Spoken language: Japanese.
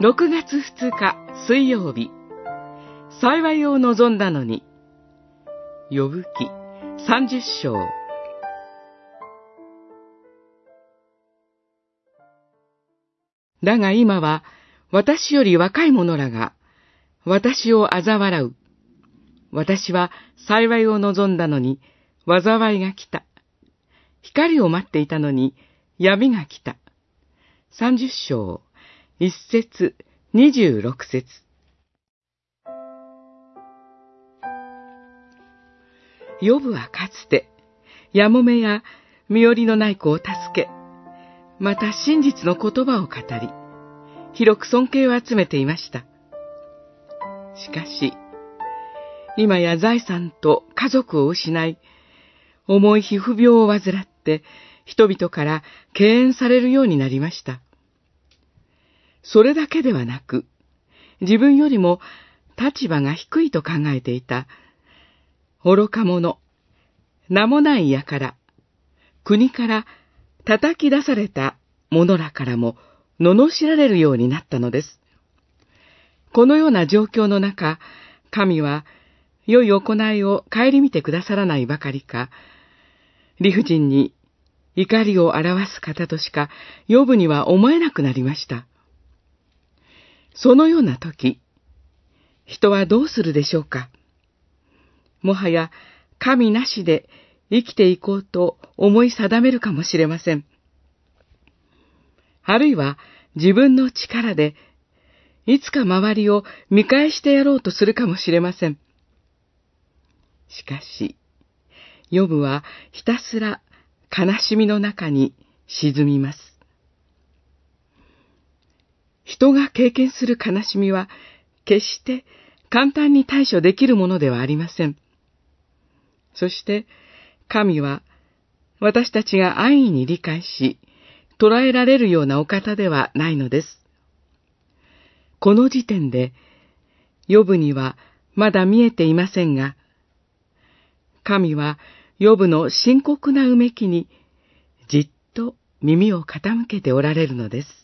6月2日水曜日、幸いを望んだのに、呼ぶ記30章。だが今は、私より若い者らが、私を嘲笑う。私は幸いを望んだのに、災いが来た。光を待っていたのに、闇が来た。三十章、一節、二十六節。ヨブはかつて、やもめや身寄りのない子を助け、また真実の言葉を語り、広く尊敬を集めていました。しかし、今や財産と家族を失い、重い皮膚病を患って人々から敬遠されるようになりました。それだけではなく、自分よりも立場が低いと考えていた愚か者、名もない輩、国から叩き出された者らからも罵られるようになったのです。このような状況の中、神は良い行いを顧みてくださらないばかりか、理不尽に怒りを表す方としか、呼ぶには思えなくなりました。そのような時、人はどうするでしょうか？もはや神なしで生きていこうと思い定めるかもしれません。あるいは自分の力で、いつか周りを見返してやろうとするかもしれません。しかし、ヨブはひたすら悲しみの中に沈みます。人が経験する悲しみは決して簡単に対処できるものではありません。そして神は私たちが安易に理解し捉えられるようなお方ではないのです。この時点で、ヨブにはまだ見えていませんが、神はヨブの深刻なうめきにじっと耳を傾けておられるのです。